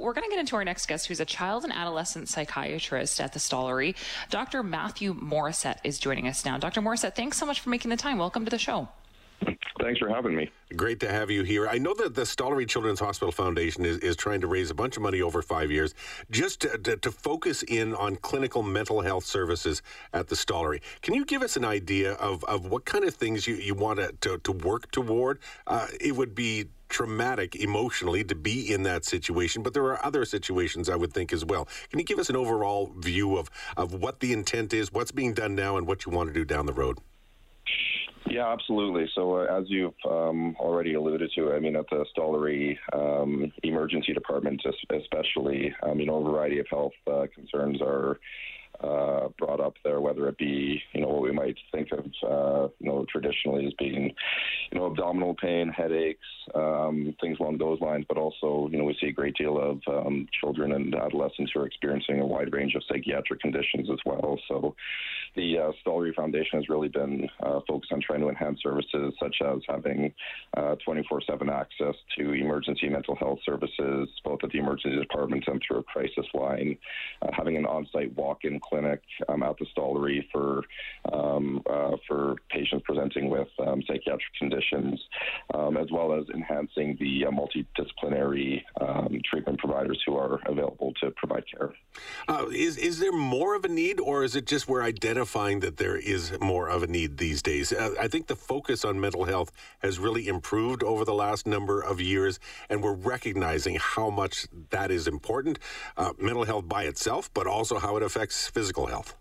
We're going to get into our next guest, who's a child and adolescent psychiatrist at the Stollery. Dr. Matthew Morissette is joining us now. Dr. Morissette, thanks so much for making the time. Welcome to the show. Thanks for having me. Great to have you here. I know that the Stollery Children's Hospital Foundation is, is trying to raise a bunch of money over five years just to, to, to focus in on clinical mental health services at the Stollery. Can you give us an idea of, of what kind of things you, you want to, to work toward? Uh, it would be traumatic emotionally to be in that situation, but there are other situations I would think as well. Can you give us an overall view of, of what the intent is, what's being done now, and what you want to do down the road? Yeah, absolutely. So, uh, as you've um, already alluded to, I mean, at the Stollery um, Emergency Department, especially, you know, a variety of health uh, concerns are uh, brought up there, whether it be you know what we might think of uh, you know traditionally as being you know abdominal pain, headaches, um, things along those lines, but also you know we see a great deal of um, children and adolescents who are experiencing a wide range of psychiatric conditions as well. So the uh, Stollery Foundation has really been uh, focused on trying to enhance services such as having 24/7 uh, access to emergency mental health services, both at the emergency department and through a crisis line, uh, having an on-site walk-in clinic um, at the Stollery for um, uh, for patients presenting with um, psychiatric conditions, um, as well as enhancing the uh, multidisciplinary um, treatment providers who are available to provide care. Uh, is is there more of a need, or is it just we're identifying that there is more of a need these days? Uh, I think the focus on mental health has really improved over the last number of years, and we're recognizing how much that is important. Uh, mental health by itself, but also how it affects physical health?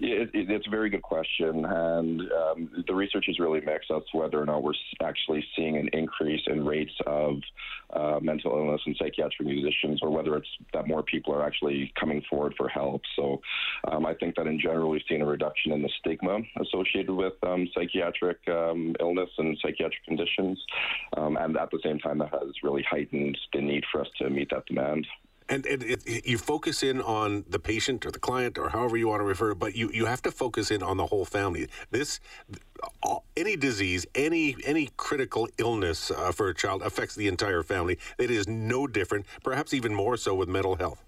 It, it, it's a very good question, and um, the research is really mixed as to whether or not we're actually seeing an increase in rates of uh, mental illness and psychiatric musicians, or whether it's that more people are actually coming forward for help. So, um, I think that in general we've seen a reduction in the stigma associated with um, psychiatric um, illness and psychiatric conditions, um, and at the same time that has really heightened the need for us to meet that demand. And, it, you focus in on the patient or the client or however you want to refer, but you, you have to focus in on the whole family. This, all, any disease, any any critical illness uh, for a child affects the entire family. It is no different, perhaps even more so with mental health.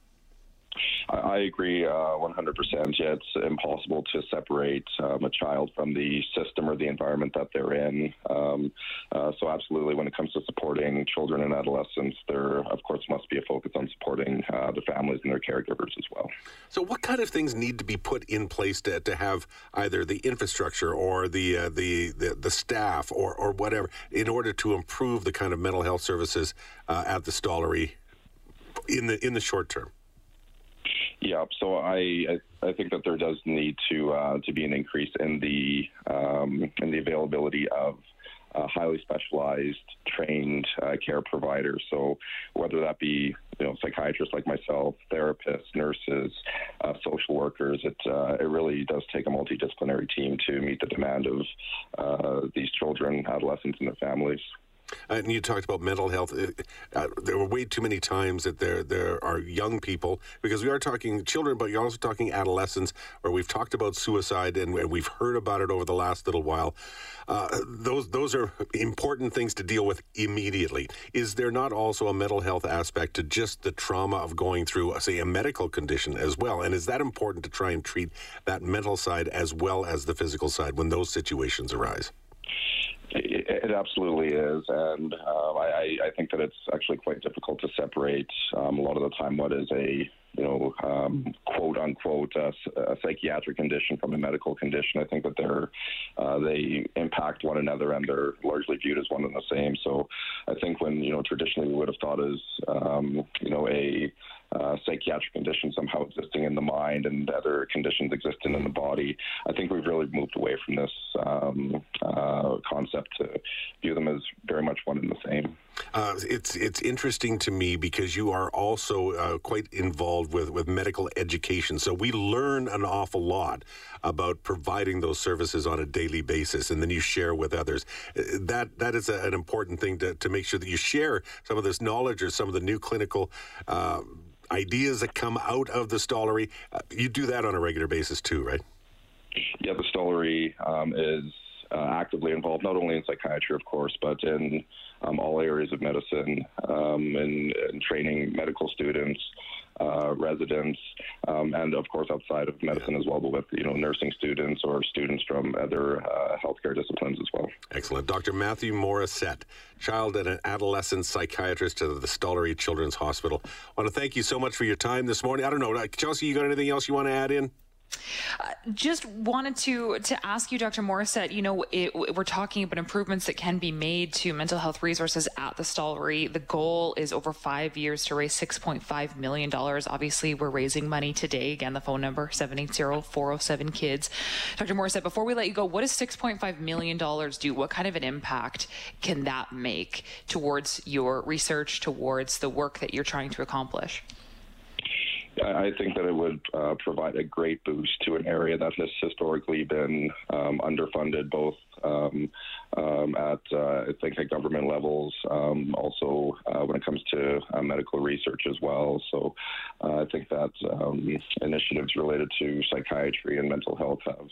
I agree uh, 100%. Yeah, it's impossible to separate um, a child from the system or the environment that they're in. Um, uh, so, absolutely, when it comes to supporting children and adolescents, there, of course, must be a focus on supporting uh, the families and their caregivers as well. So, what kind of things need to be put in place to, to have either the infrastructure or the, uh, the, the, the staff or, or whatever in order to improve the kind of mental health services uh, at the Stollery in the in the short term? Yeah, so I, I, think that there does need to uh, to be an increase in the um, in the availability of uh, highly specialized, trained uh, care providers. So whether that be you know psychiatrists like myself, therapists, nurses, uh, social workers, it uh, it really does take a multidisciplinary team to meet the demand of uh, these children, adolescents, and their families. Uh, and you talked about mental health. Uh, uh, there were way too many times that there there are young people because we are talking children, but you're also talking adolescents, where we've talked about suicide and, and we've heard about it over the last little while. Uh, those those are important things to deal with immediately. Is there not also a mental health aspect to just the trauma of going through, say, a medical condition as well? And is that important to try and treat that mental side as well as the physical side when those situations arise? It, absolutely is, and uh, I, I, think that it's actually quite difficult to separate um, a lot of the time what is a you know um, quote unquote uh, a psychiatric condition from a medical condition. I think that they're uh, they impact one another and they're largely viewed as one and the same. So I think when you know traditionally we would have thought as um, you know a uh, psychiatric conditions somehow existing in the mind and other conditions existing in the body. I think we've really moved away from this um, uh, concept to view them as very much one and the same. Uh, it's it's interesting to me because you are also uh, quite involved with, with medical education. So we learn an awful lot about providing those services on a daily basis, and then you share with others. Uh, that that is a, an important thing to, to make sure that you share some of this knowledge or some of the new clinical uh, ideas that come out of the Stollery. Uh, you do that on a regular basis too, right? Yeah, the Stollery um, is uh, actively involved not only in psychiatry, of course, but in um, all areas of medicine um, and, and training medical students uh, residents, um, and of course outside of medicine as well, but with you know nursing students or students from other uh, healthcare disciplines as well. Excellent, Dr. Matthew Morissette, child and adolescent psychiatrist at the Stollery Children's Hospital. I want to thank you so much for your time this morning. I don't know, Chelsea, you got anything else you want to add in? Just wanted to to ask you, Dr. Morissette. You know, it, we're talking about improvements that can be made to mental health resources at the Stollery. The goal is over five years to raise six point five million dollars. Obviously, we're raising money today. Again, the phone number 780-407 kids. Dr. Morissette, before we let you go, what does six point five million dollars do? What kind of an impact can that make towards your research, towards the work that you're trying to accomplish? I think that it would uh, provide a great boost to an area that has historically been um, underfunded, both um, um, at uh, I think at government levels, um, also uh, when it comes to uh, medical research as well. So uh, I think that um, initiatives related to psychiatry and mental health have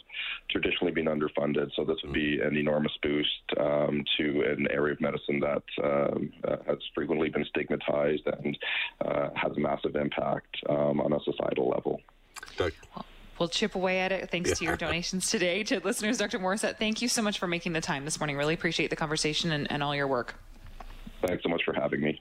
traditionally been underfunded. So this would be an enormous boost um, to an area of medicine that uh, has frequently been stigmatized and uh, has a massive impact on a societal level. Doug we'll chip away at it thanks yeah. to your donations today. To listeners, Dr. Morissette, thank you so much for making the time this morning. Really appreciate the conversation and, and all your work. Thanks so much for having me.